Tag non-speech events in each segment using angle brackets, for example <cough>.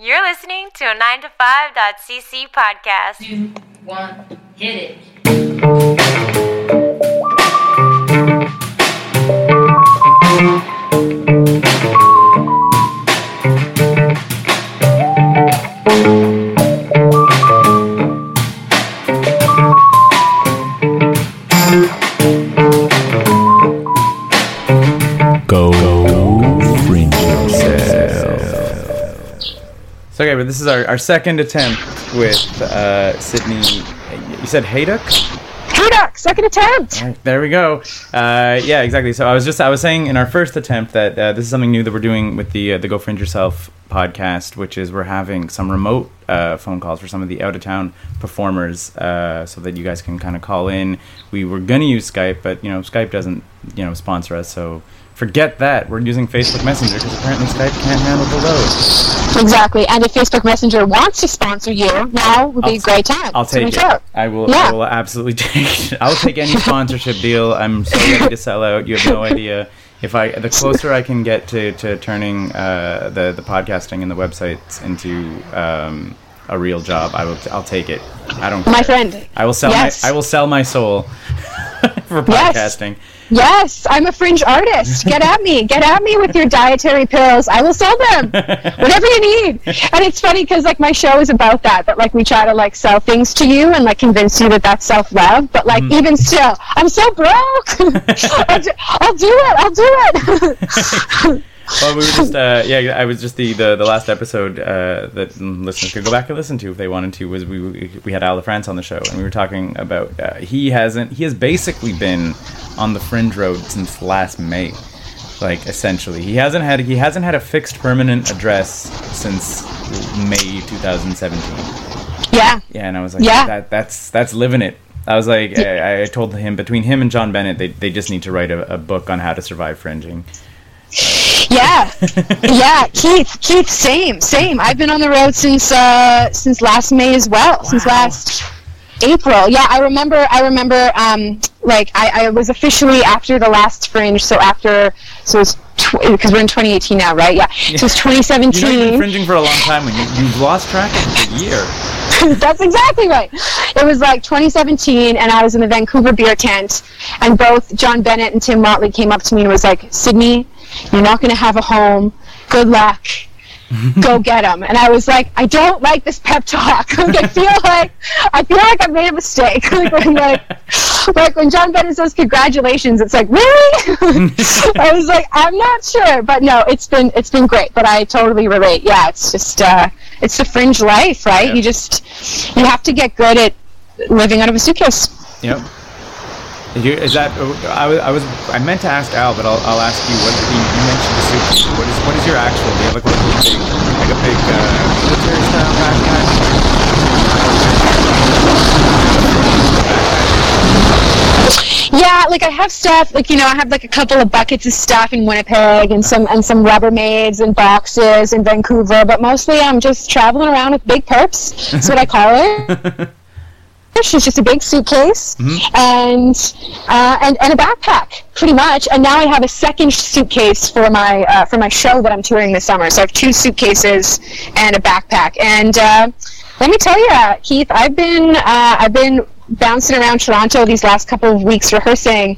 You're listening to a 9to5.cc podcast. Two, one, hit it. This is our, our second attempt with uh, Sydney. You said Hayduk? Hayduk, second attempt. Right, there we go. Uh, yeah, exactly. So I was just I was saying in our first attempt that uh, this is something new that we're doing with the uh, the Go Fringe Yourself podcast, which is we're having some remote uh, phone calls for some of the out of town performers, uh, so that you guys can kind of call in. We were gonna use Skype, but you know Skype doesn't you know sponsor us, so forget that. We're using Facebook Messenger because apparently Skype can't handle the load. Exactly. And if Facebook Messenger wants to sponsor you, now would be I'll a great time. I'll take it. out. I will. Yeah. I will absolutely <laughs> take. it. I'll take any sponsorship deal. I'm so ready to sell out. You have no <laughs> idea. If I, the closer I can get to, to turning uh, the the podcasting and the websites into um, a real job, I will. I'll take it. I don't. My friend. I will sell Yes. my. I will sell my soul <laughs> for podcasting. Yes, I'm a fringe artist. Get at me. Get at me with your dietary pills. I will sell them. <laughs> Whatever you need. And it's funny because like my show is about that. That like we try to like sell things to you and like convince you that that's self love. But like mm. even still, I'm so broke. <laughs> I'll, do, I'll do it. I'll do it. <laughs> Well, we were just. Uh, yeah, I was just the the, the last episode uh, that listeners could go back and listen to if they wanted to. Was we we had Al France on the show and we were talking about uh, he hasn't he has basically been on the fringe road since last May, like essentially he hasn't had he hasn't had a fixed permanent address since May 2017. yeah. Yeah, and I was like, Yeah. that that's that's living it. I was like, I, I told him between him and John Bennett, they they just need to write a, a book on how to survive fringing. Yeah, <laughs> yeah, Keith, Keith, same, same. I've been on the road since uh, since last May as well, since last April. Yeah, I remember. I remember. Um, like I, I was officially after the last Fringe, so after so it's because we're in 2018 now, right? Yeah, so it's You know, you've been fringing for a long time when you, you've lost track of the year. <laughs> That's exactly right. It was like 2017, and I was in the Vancouver beer tent, and both John Bennett and Tim Motley came up to me and was like, "Sydney, you're not going to have a home. Good luck. <laughs> Go get them." And I was like, "I don't like this pep talk. <laughs> <laughs> like, I feel like I feel like I made a mistake. like, when, like, like when John Bennett says congratulations, it's like really." I was like, "I'm not sure," but no, it's been it's been great. But I totally relate. Yeah, it's just uh, it's the fringe life, right? Yeah. You just you have to get good at living out of a suitcase. Yep. You, is that? I was, I was. I meant to ask Al, but I'll, I'll ask you. What you, you mentioned the suitcase. What is? What is your actual? Do you have like, a big, like a big uh, military style backpack? Yeah, like I have stuff, like you know, I have like a couple of buckets of stuff in Winnipeg and some and some Rubbermaids and boxes in Vancouver, but mostly I'm just traveling around with big perps. That's what I call it. <laughs> It's just a big suitcase and uh, and and a backpack, pretty much. And now I have a second suitcase for my uh, for my show that I'm touring this summer. So I have two suitcases and a backpack. And uh, let me tell you, Keith, I've been uh, I've been bouncing around Toronto these last couple of weeks rehearsing,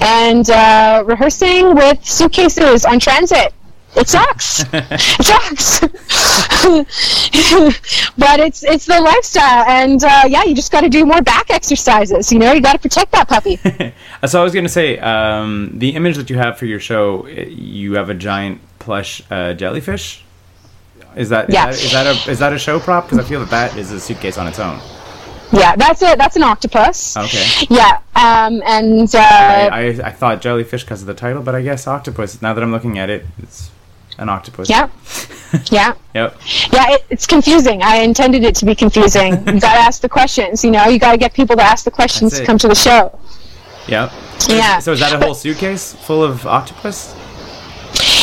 and uh, rehearsing with suitcases on transit. It sucks. it sucks. <laughs> but it's it's the lifestyle, and uh, yeah, you just got to do more back exercises. You know, you got to protect that puppy. <laughs> So I was going to say, um, the image that you have for your show, uh, you have a giant plush uh, jellyfish. Is that, is Yeah. that is that a is that a show prop? Because I feel that that is a suitcase on its own. yeah, that's a that's an octopus. Okay. Yeah, um, and uh, I, I, I thought jellyfish because of the title, but I guess octopus. Now that I'm looking at it, it's an octopus. yeah, <laughs> yeah. Yep. Yeah, it, it's confusing. I intended it to be confusing. <laughs> you got to ask the questions. You know, you got to get people to ask the questions to come to the show. Yep. Yeah. So is that a whole suitcase full of octopus?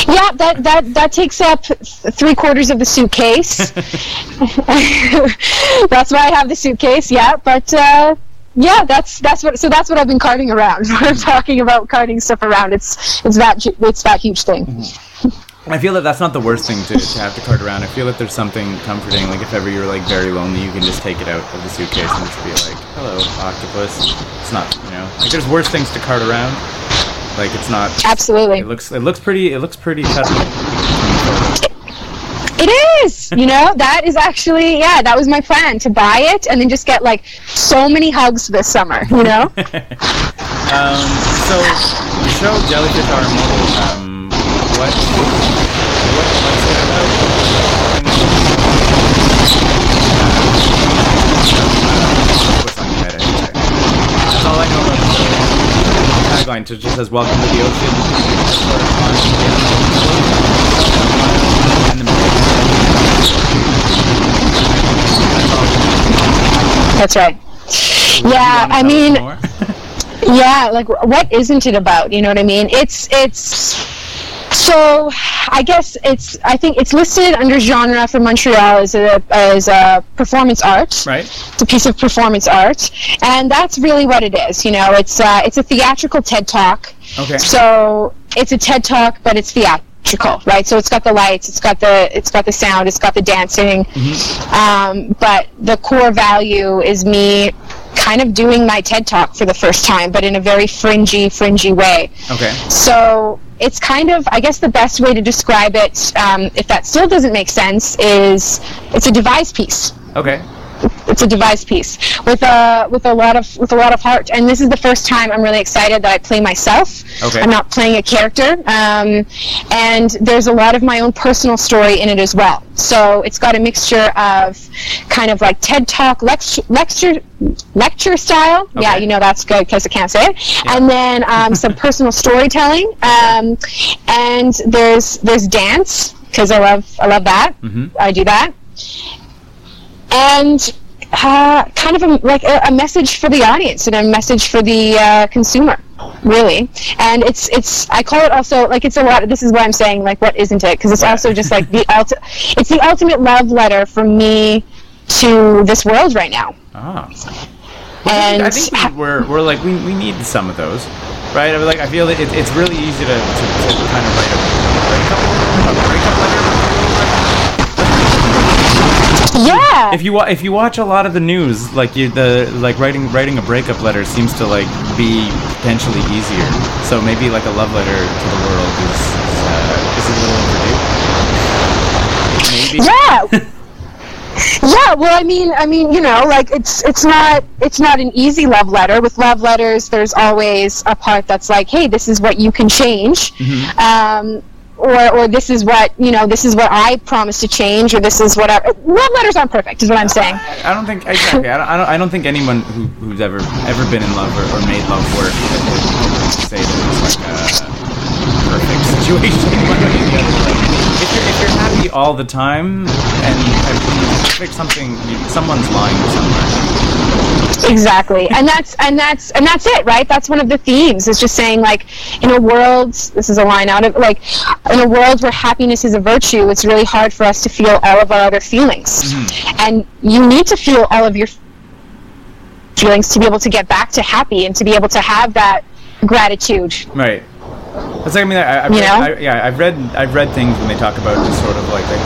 Yeah, that that that takes up three quarters of the suitcase. <laughs> that's why I have the suitcase. Yeah, but uh, yeah, that's that's what. So that's what I've been carting around. I'm talking about carting stuff around, it's it's that it's that huge thing. I feel that that's not the worst thing to, to have to cart around. I feel that there's something comforting. Like if ever you're like very lonely, you can just take it out of the suitcase and just be like, "Hello, octopus." It's not, you know, like there's worse things to cart around. Like it's not. Absolutely. It looks. It looks pretty. It looks pretty touching. It is. You know, <laughs> that is actually yeah, that was my plan to buy it and then just get like so many hugs this summer. You know. <laughs> Um, so the show Jellyfish Are Immortal. Um, what? What? What's it about? What's on your head, I. That's all I know about the show. Tagline to just says "Welcome to the ocean." That's right. Yeah, I mean, yeah, like what isn't it about? You know what I mean? It's it's so I guess it's I think it's listed under genre for Montreal as a as a performance art. right? It's a piece of performance art, and that's really what it is. You know, it's uh, it's a theatrical TED talk. Okay. So it's a TED talk, but it's theatrical, right? So it's got the lights, it's got the it's got the sound, it's got the dancing, um, but the core value is me kind of doing my TED talk for the first time, but in a very fringy, fringy way. Okay. So it's kind of, I guess, the best way to describe it, um, if that still doesn't make sense, is it's a device piece Okay. It's a device piece with a with a lot of with a lot of heart. And this is the first time I'm really excited that I play myself. Okay. I'm not playing a character, um, and there's a lot of my own personal story in it as well. So it's got a mixture of kind of like TED Talk lecture lecture lecture style. Okay. Yeah, you know that's good because I can't say it. And then um, some <laughs> personal storytelling, um, and there's there's dance because I love I love that. Mm-hmm. I do that and uh, kind of a, like a, a message for the audience and a message for the uh, consumer really and it's it's i call it also like it's a lot this is what i'm saying like what isn't it because it's also just like the ulti- it's the ultimate love letter from me to this world right now Ah. and I think we, we're, we're like we, we need some of those, right? I mean, like I feel that it, it's really easy to, to, to kind of write a breakup, a breakup letter. Yeah If you wa- if you watch a lot of the news, like you the like writing writing a breakup letter seems to like be potentially easier. So maybe like a love letter to the world is uh, is a little overdue. Maybe. yeah <laughs> yeah well i mean i mean you know like it's it's not it's not an easy love letter with love letters there's always a part that's like hey this is what you can change um, or, or this is what you know this is what i promise to change or this is whatever love letters aren't perfect is what i'm saying I don't think exactly. I don't, I don't. I don't think anyone who, who's ever ever been in love or, or made love work would say that it's like a perfect situation. <laughs> one way or the other. Like, if you're if you're happy all the time and, and something, someone's lying somewhere. exactly and that's and that's and that's it right that's one of the themes it's just saying like in a world this is a line out of like in a world where happiness is a virtue it's really hard for us to feel all of our other feelings mm-hmm. and you need to feel all of your feelings to be able to get back to happy and to be able to have that gratitude Right. That's like I mean I, I've You read, know? I, yeah I've read I've read things when they talk about just sort of like like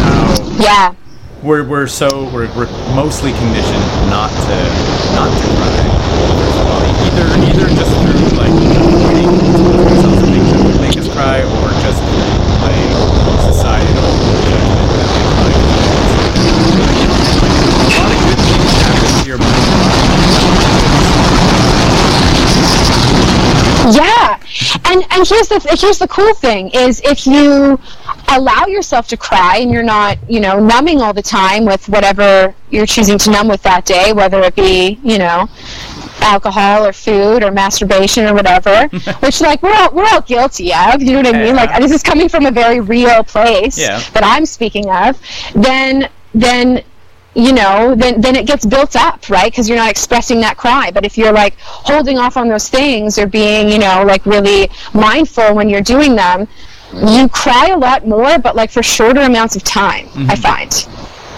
how yeah we're we're so we're, we're mostly conditioned not to not to cry. Either either just through like reading ourselves things that would make us cry, or just through like societal judgment that we like. A lot of good things happen to your mind. Yeah, and and here's the here's the cool thing is if you allow yourself to cry and you're not you know numbing all the time with whatever you're choosing to numb with that day, whether it be you know alcohol or food or masturbation or whatever, <laughs> which like we're all we're all guilty of. You know what I mean? Yeah. Like this is coming from a very real place Yeah. that I'm speaking of. Then then you know, then then it gets built up, right? Because you're not expressing that cry. But if you're like holding off on those things or being, you know, like really mindful when you're doing them, you cry a lot more, but like for shorter amounts of time. I find.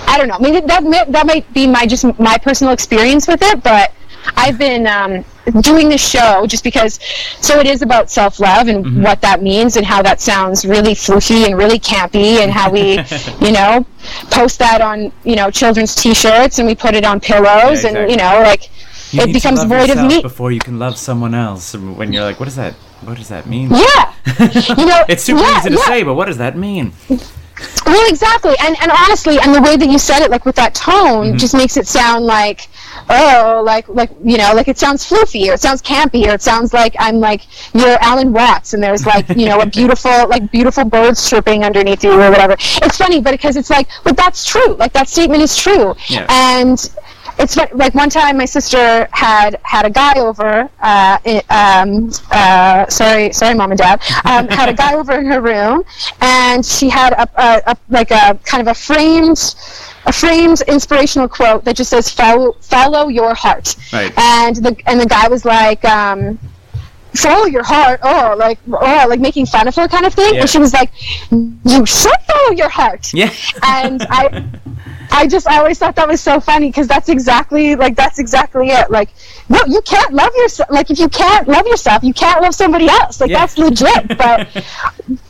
I don't know. I mean, that that might be my just my personal experience with it, but I've been um, doing this show just because. So it is about self love and Mm-hmm. what that means and how that sounds really floofy and really campy and how we, <laughs> you know, post that on you know children's T-shirts and we put it on pillows Yeah, and you know like You it becomes void of meat. before you can love someone else. When you're like, what does that? What does that mean? Yeah, <laughs> you know, It's super yeah, easy to yeah. say, but what does that mean? Well, exactly, and and honestly, and the way that you said it, like with that tone, Mm-hmm. just makes it sound like, oh, like like you know, like it sounds floofy, or it sounds campy, or it sounds like I'm like you're Alan Watts, and there's like you know a beautiful <laughs> like beautiful birds chirping underneath you or whatever. It's funny, but because it's like, but that's true. Like that statement is true, Yeah. and. It's fu- like one time my sister had had a guy over. Uh, um, uh, sorry, sorry, mom and dad. Um, had a guy <laughs> over in her room, and she had a, a, a like a kind of a framed, a framed inspirational quote that just says "follow follow your heart." Right. And the and the guy was like. Um, follow your heart oh like oh like making fun of her kind of thing Yeah. and she was like you should follow your heart Yeah. and I, <laughs> I just I always thought that was so funny because that's exactly like that's exactly it. Like, no, you can't love yourself. Like, if you can't love yourself, you can't love somebody else. Like, Yeah. that's legit. <laughs> But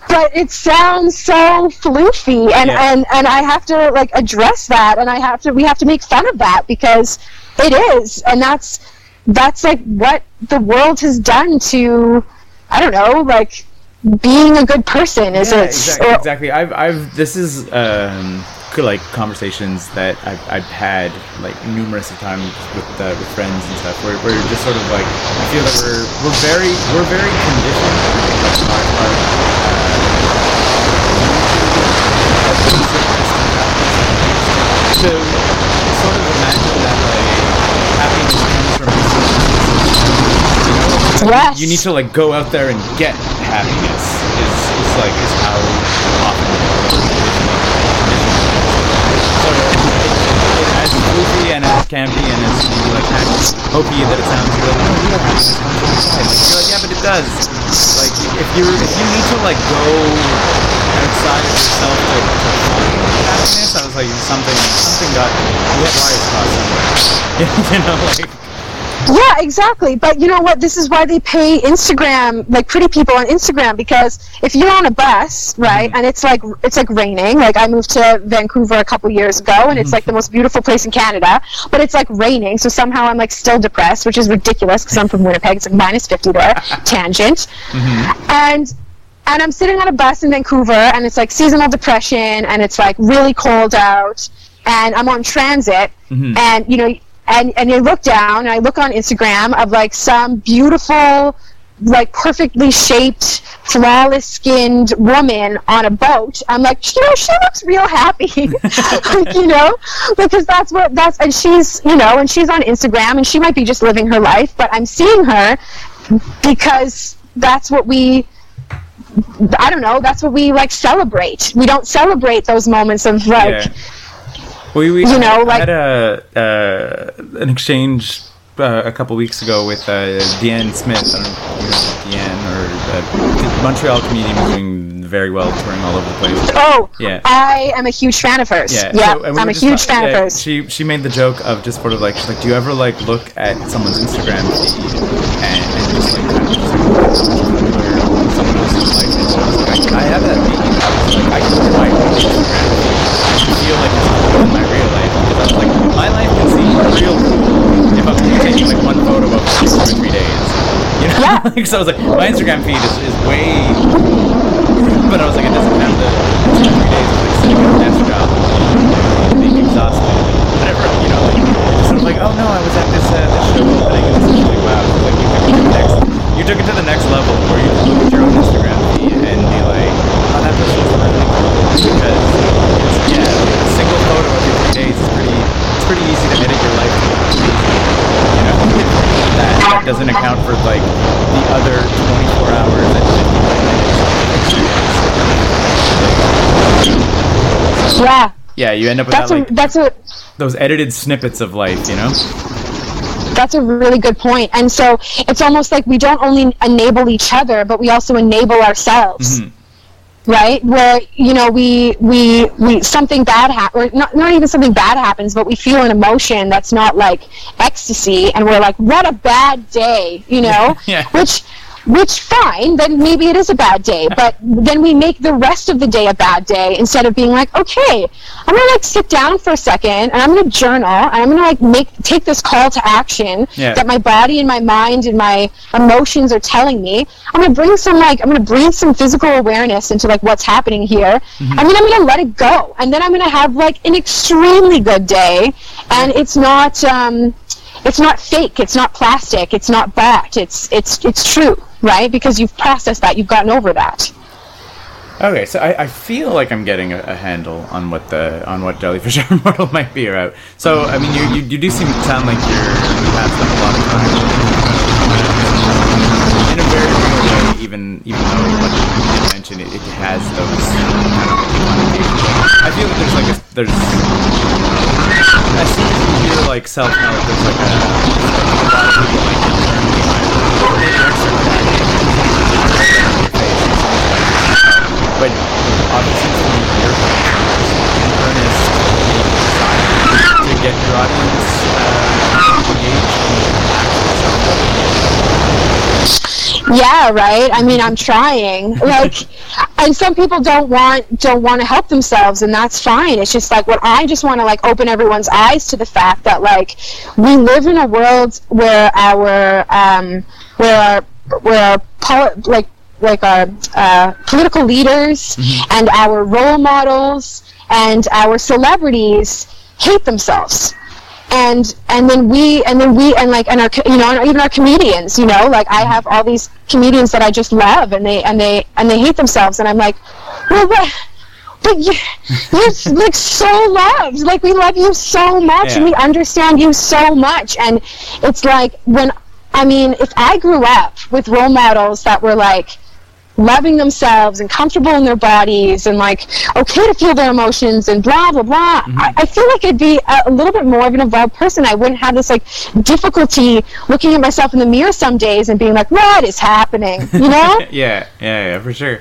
but it sounds so floofy, and Yeah. and and I have to like address that, and I have to we have to make fun of that because it is, and that's that's like what the world has done to I don't know like being a good person is Yeah, it exactly, or- exactly. I've, I've, this is um, like conversations that I've, I've had like numerous of times with uh, with friends and stuff, where you're just sort of like, I feel that we're we're very we're very conditioned. Like, our, our, uh, to sort of imagine that like happiness comes from Yes. you need to like go out there and get happiness is, is like is how often so it, it, as goofy and as campy and it's maybe like of hokey that it sounds like no real happiness oh, comes from inside like, you're like yeah but it does. Like if you if you need to like go outside of yourself to, to find happiness I was like something something got you wires crossed somewhere you know like Yeah, exactly. But you know what? This is why they pay Instagram, like pretty people on Instagram, because if you're on a bus, right, mm-hmm. and it's like it's like raining. Like I moved to Vancouver a couple years ago, and it's mm-hmm. like the most beautiful place in Canada, but it's like raining. So somehow I'm like still depressed, which is ridiculous because I'm from Winnipeg. It's like minus fifty there. <laughs> Tangent. Mm-hmm. And and I'm sitting on a bus in Vancouver, and it's like seasonal depression, and it's like really cold out, and I'm on transit, and you know, and and you look down, and I look on Instagram of like some beautiful, like perfectly shaped, flawless skinned woman on a boat. I'm like, you know, she looks real happy, <laughs> you know, because that's what that's, and she's, you know, and she's on Instagram, and she might be just living her life, but I'm seeing her because that's what we I don't know. That's what we like celebrate. We don't celebrate those moments of like, Yeah. We, we You know, like- had a uh, an exchange uh, a couple weeks ago with uh, Deanne Smith. I don't know if you know Deanne or uh, Montreal comedian who's doing very well, touring all over the place. oh, Yeah. I am a huge fan of hers. Yeah, Yeah, so- we I'm a huge fan yeah, of hers. She she made the joke of just sort of like she's like, do you ever like look at someone's Instagram feed and, and just like kind of just like someone else's is? I like, I, I have that feeling. I was like, I can look at my own Instagram feed and feel like it's cooler than my real life because I was like, my life can seem real cool if I'm only taking like one photo of two or three days. You know, Yeah. <laughs> like, so I was like, my Instagram feed is, is way but I was like, it doesn't have the two, three days of like sitting at a desk job, and being exhausted, whatever, you know, like sort of like, oh no, I was at this uh, this show opening, and this is like, wow, it's like you took it to the next, you took it to the next level where you just look at your own Instagram feed and be like, oh, that person's really cool because it's, yeah, a single photo every three days is pretty, it's pretty easy to edit your life to look crazy, you know. That, that doesn't account for like the other 24 hours and 55 minutes yeah, yeah, you end up with that's that, a like that's a those edited snippets of life, you know? that's a really good point. And so it's almost like we don't only enable each other, but we also enable ourselves. Mm-hmm. Right where you know we we we something bad happens or not, not even something bad happens but we feel an emotion that's not like ecstasy and we're like what a bad day you know <laughs> Yeah. which which fine then maybe it is a bad day but then we make the rest of the day a bad day instead of being like okay i'm gonna like sit down for a second and i'm gonna journal and i'm gonna like make take this call to action Yeah. that my body and my mind and my emotions are telling me. I'm gonna bring some like i'm gonna breathe some physical awareness into like what's happening here. And then i'm gonna let it go and then i'm gonna have like an extremely good day and it's not um it's not fake. It's not plastic. It's not bought it's it's it's true right? Because you've processed that. You've gotten over that. Okay, so I, I feel like I'm getting a, a handle on what the on what jellyfish <laughs> are immortal might be about. So I mean, you, you, you do seem to sound like you're you have spent a lot of time in a very real way, even even though like you mention it, it has those kind of. I feel like there's like a there's soon as you hear like self help, like a, a lot of people like but obviously your earnest to get your audience uh, engaged yeah right? I mean i'm trying. Like and some people don't want don't want to help themselves and that's fine. It's just like what i just want to like open everyone's eyes to the fact that like we live in a world where our um where our where our poli- like like our uh, political leaders and our role models and our celebrities hate themselves and and then we and then we and like and our you know and even our comedians you know like i have all these comedians that i just love and they and they and they hate themselves. And i'm like well what? But you, you're like so loved. Like we love you so much and we understand you so much. And it's like when i mean if i grew up with role models that were like loving themselves and comfortable in their bodies and like okay to feel their emotions and blah blah blah. I, I feel like i'd be a, a little bit more of an evolved person. I wouldn't have this like difficulty looking at myself in the mirror some days and being like what is happening? <laughs> You know? Yeah, yeah, yeah, for sure.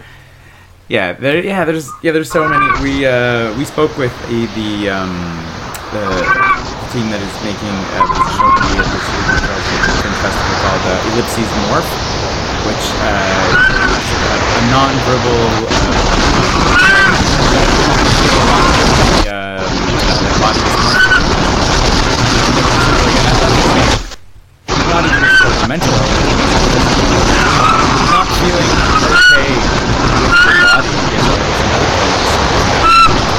Yeah, there, yeah, there's, yeah, there's so many. We, uh, we spoke with the, the, um, the team that is making uh, the show to be at this Festival called uh, Ellipses Morph, which uh, is a, a non-verbal. Uh, uh, uh, mental health not feeling okay with your body and all these other things.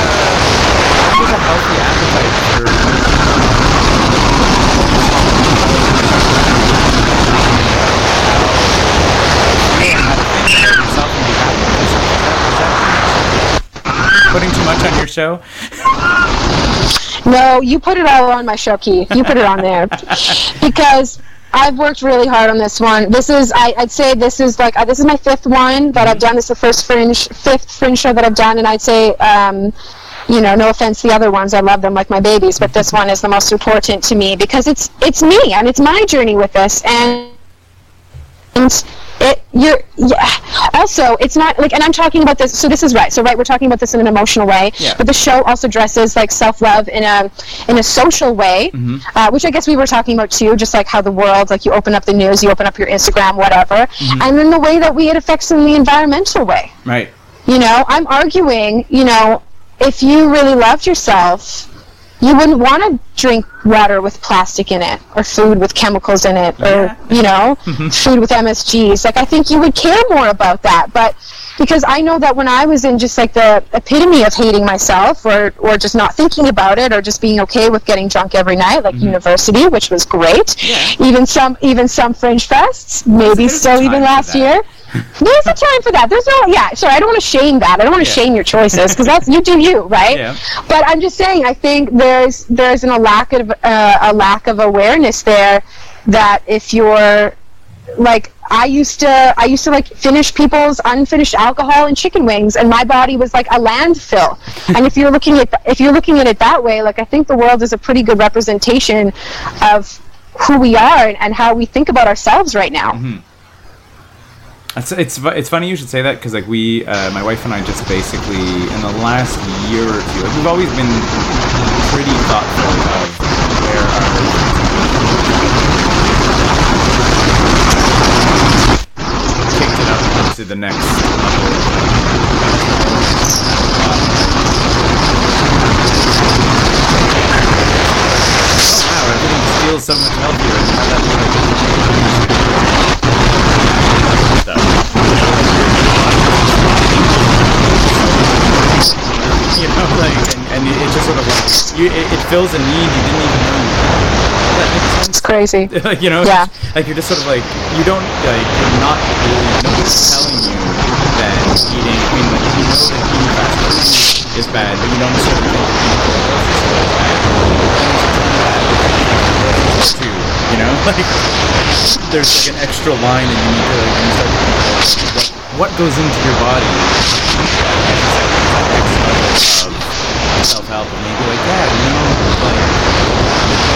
There's a healthy appetite for feeling how to think about yourself and be happy with yourself. Is that- is that Putting too much on your show? No, you put it all on my show, Keith. You put it on there because I've worked really hard on this one. This is, I, I'd say, this is like uh, this is my fifth one that I've done. This is the first fringe, fifth fringe show that I've done, and I'd say, um, you know, no offense the other ones, I love them like my babies, but this one is the most important to me because it's it's me and it's my journey with this, and and you're yeah. also it's not like and i'm talking about this so this is right so right we're talking about this in an emotional way Yeah. but the show also dresses like self-love in a in a social way uh, which i guess we were talking about too just like how the world like you open up the news you open up your instagram whatever and then the way that we it affects in the environmental way Right. you know i'm arguing you know if you really loved yourself you wouldn't want to drink water with plastic in it or food with chemicals in it or you know <laughs> food with msgs like i think you would care more about that. But because i know that when i was in just like the epitome of hating myself or or just not thinking about it or just being okay with getting drunk every night like university which was great even some even some fringe fests maybe still even last year <laughs> there's a time for that. There's no, yeah. Sorry, I don't want to shame that. I don't want to Yeah. shame your choices because that's you do you, right? Yeah. But I'm just saying, I think there's there's an, a lack of uh, a lack of awareness there that if you're like I used to I used to like finish people's unfinished alcohol and chicken wings and my body was like a landfill. <laughs> and if you're looking at if you're looking at it that way, like I think the world is a pretty good representation of who we are and, and how we think about ourselves right now. It's, it's it's funny you should say that because like we uh, my wife and I just basically in the last year or two like we've always been pretty thoughtful of where our kicked it up to the next level. Wow, everything feels so much healthier. and how that, like, stuff. you know, like, and, and it it just sort of like, you, it, it fills a need you didn't even know. Does that make sense? It's crazy. like, <laughs> you know, Yeah. like you're just sort of like, you don't, like, you're not really, nobody's telling you that eating, I mean, like, you know that eating fast food is bad, but you don't necessarily think that eating groceries is bad. Too, you know, <laughs> like there's like an extra line, and you need to like, you start what what goes into your body. Of self-help, and maybe like, yeah, you know, like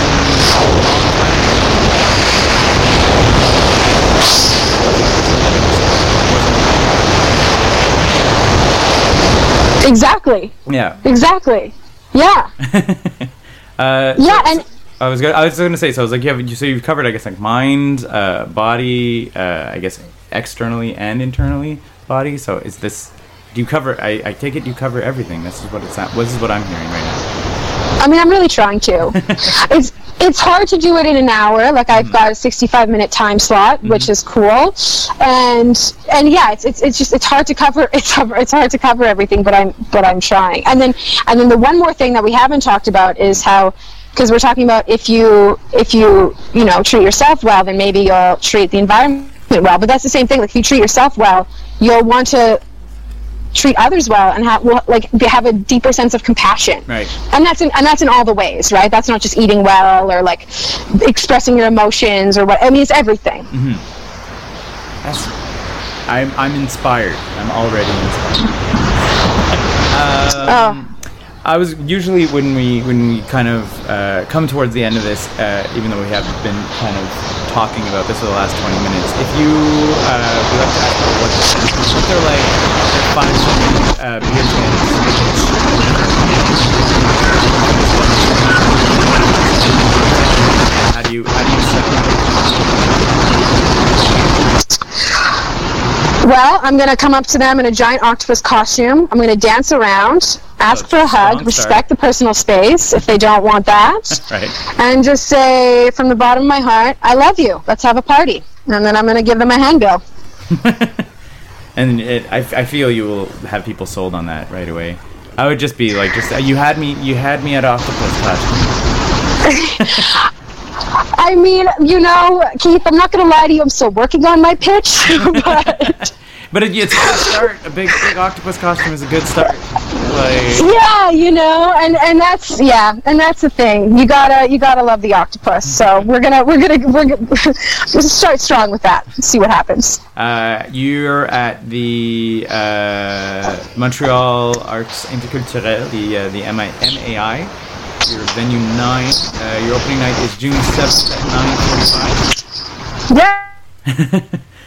Exactly. yeah. Exactly. Yeah. <laughs> Uh, Yeah, and I was gonna, I was gonna say so. I was like, yeah, you so you've covered, I guess, like mind, uh, body, uh, I guess externally and internally body. So is this? Do you cover? I, I take it you cover everything. This is what it's at. This is what I'm hearing right now. I mean, I'm really trying to. <laughs> it's it's hard to do it in an hour. Like I've mm. got a 65 minute time slot, mm. which is cool, and and yeah, it's, it's it's just it's hard to cover. <laughs> It's hard- it's hard to cover everything, but I'm but I'm trying. And then and then the one more thing that we haven't talked about is how. Because we're talking about if you if you you know treat yourself well, then maybe you'll treat the environment well. But that's the same thing. Like if you treat yourself well, you'll want to treat others well and have well, like have a deeper sense of compassion Right. and that's in and that's in all the ways right that's not just eating well or like expressing your emotions or what i mean it's everything That's, I'm I'm inspired. I'm already inspired. Um, I was usually when we when we kind of uh, come towards the end of this, uh, even though we have been kind of talking about this for the last 20 minutes. If you uh, would like to ask people what, what they're like, five uh, beer cans. How do you how do you? Well i'm going to come up to them in a giant octopus costume i'm going to dance around ask Oh, for a hug start. respect the personal space if they don't want that <laughs> Right. and just say from the bottom of my heart i love you let's have a party and then i'm going to give them a handbill <laughs> And it, I, I feel you will have people sold on that right away. I would just be like, just you had me, you had me at octopus costume. <laughs> I mean, you know, Keith, I'm not going to lie to you. I'm still working on my pitch, <laughs> but <laughs> But it, it's a good start. A big, big octopus costume is a good start. Like, yeah, you know, and and that's yeah, and that's the thing. You gotta you gotta love the octopus. So we're gonna we're gonna we're gonna <laughs> we'll start strong with that. See what happens. uh, you're at the uh, Montreal Arts Interculturel, the uh, the MAI. Your venue nine. Uh, your opening night is June seventh at nine forty-five. Yeah.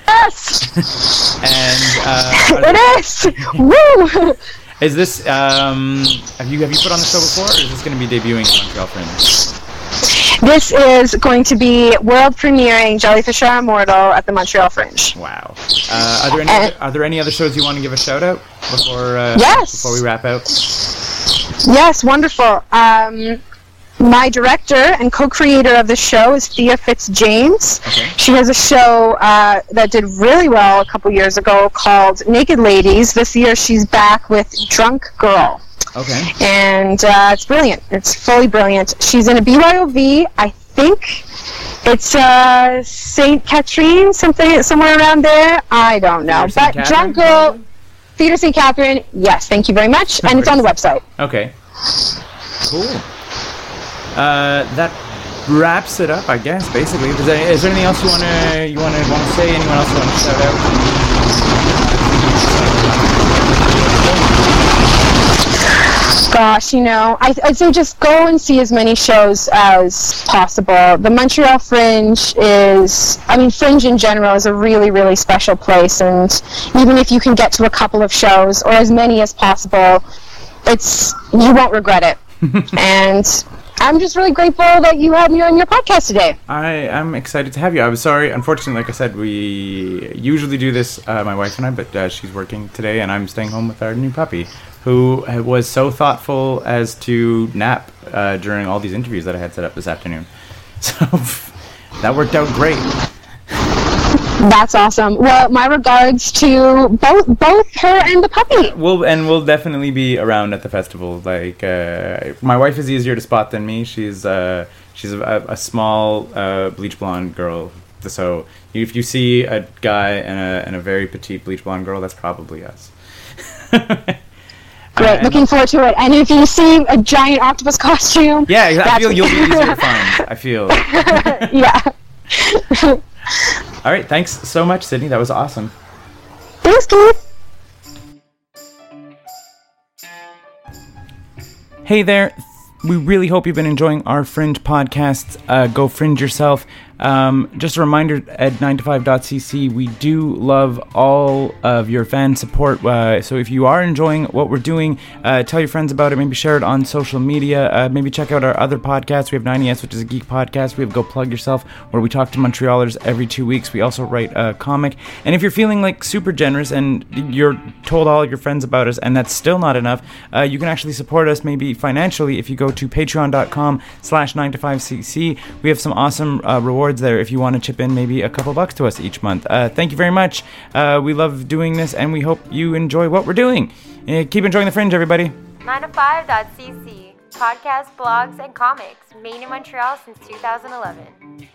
Yes, <laughs> And uh, it is. Woo! <laughs> is this um, have you have you put on the show before, or is this going to be debuting at Montreal Fringe? This is going to be world premiering Jellyfish Are Immortal at the Montreal Fringe. Wow. Uh, are there any are there any other shows you want to give a shout out before uh, Yes. before we wrap out? Yes, wonderful. Um, my director and co-creator of the show is Thea Fitz-James. Okay. She has a show uh, that did really well a couple years ago called Naked Ladies. This year she's back with Drunk Girl. Okay. and uh, it's brilliant. It's fully brilliant. She's in a BYOV. I think it's uh, Saint Catherine, something somewhere around there. I don't know. But Drunk Girl, Theater St. Catherine. Yes, thank you very much, and it's on the website. Okay. Cool. Uh, that wraps it up, I guess. Basically, is there, is there anything else you wanna you wanna want to say? Anyone else you want to shout out? Gosh, you know, I, I'd say just go and see as many shows as possible. The Montreal Fringe is, I mean, Fringe in general is a really, really special place, and even if you can get to a couple of shows or as many as possible, it's you won't regret it. <laughs> and I'm just really grateful that you had me on your podcast today. I am excited to have you. I was sorry, unfortunately, like I said, we usually do this, uh, my wife and I, but uh, she's working today, and I'm staying home with our new puppy, who was so thoughtful as to nap uh, during all these interviews that I had set up this afternoon. <laughs> So that worked out great. That's awesome. Well, my regards to both both her and the puppy. We'll and we'll definitely be around at the festival. Like uh, my wife is easier to spot than me. She's uh, she's a, a small uh, bleach blonde girl. So if you see a guy and a and a very petite bleach blonde girl, that's probably us. <laughs> Great, And- looking forward to it. And if you see a giant octopus costume, Yeah, I feel you'll be easier to <laughs> find. I feel. <laughs> yeah. All right, thanks so much, Sydney. That was awesome. Thanks, Keith. Hey there. We really hope you've been enjoying our Fringe podcasts. Uh, go fringe yourself. Um, just a reminder at 9to5.cc, we do love all of your fan support. Uh, so if you are enjoying what we're doing, uh, tell your friends about it. Maybe share it on social media. Uh, maybe check out our other podcasts. We have 90s, which is a geek podcast. We have Go Plug Yourself, where we talk to Montrealers every two weeks. We also write a comic. And if you're feeling like super generous and you're told all your friends about us, and that's still not enough, uh, you can actually support us maybe financially if you go to patreon.com slash 9 to 5cc. We have some awesome uh, rewards there if you want to chip in maybe a couple bucks to us each month. Uh, thank you very much. Uh, we love doing this, and we hope you enjoy what we're doing. Uh, keep enjoying the fringe, everybody. 9to5.cc. Podcasts, blogs, and comics made in Montreal since 2011.